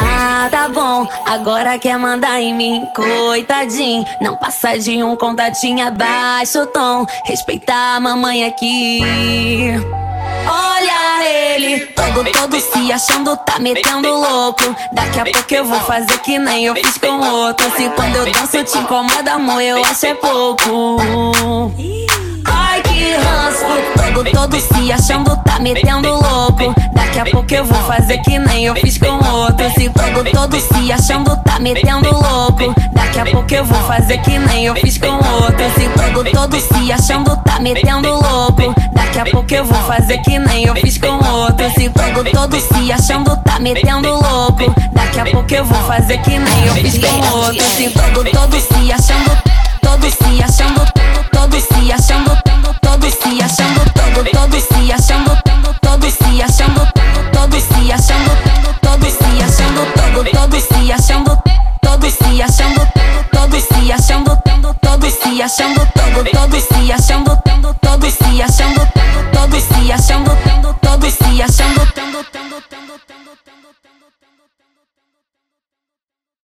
Ah, tá bom, agora quer mandar em mim, coitadinho. Não passa de um contatinho abaixo o tom. Respeitar a mamãe aqui. Olha ele, todo, todo se achando, tá metendo louco. Daqui a pouco eu vou fazer que nem eu fiz com outro. Se quando eu danço te incomoda, amor, eu acho é pouco. Todo, todo se achando, tá metendo louco. Daqui a pouco eu vou fazer que nem eu fiz com outro. Se todo, todo se achando, tá metendo louco. Daqui a pouco eu vou fazer que nem eu fiz com outro. Se todo, todo se achando, tá metendo louco. Daqui a pouco eu vou fazer que nem eu fiz com outro. Se todo, todo se achando, tá metendo louco. Daqui a pouco eu vou fazer que nem eu fiz com outro. Se todo, todo se achando, todo se achando, todo, todo se achando, todo, todo se achando, todo, todo se achando, todo, todo se achando, todo se achando, todo se achando, todo se achando, todo, todo se achando, todo se achando, todo se achando, todo se achando, todo, todo se todo, todo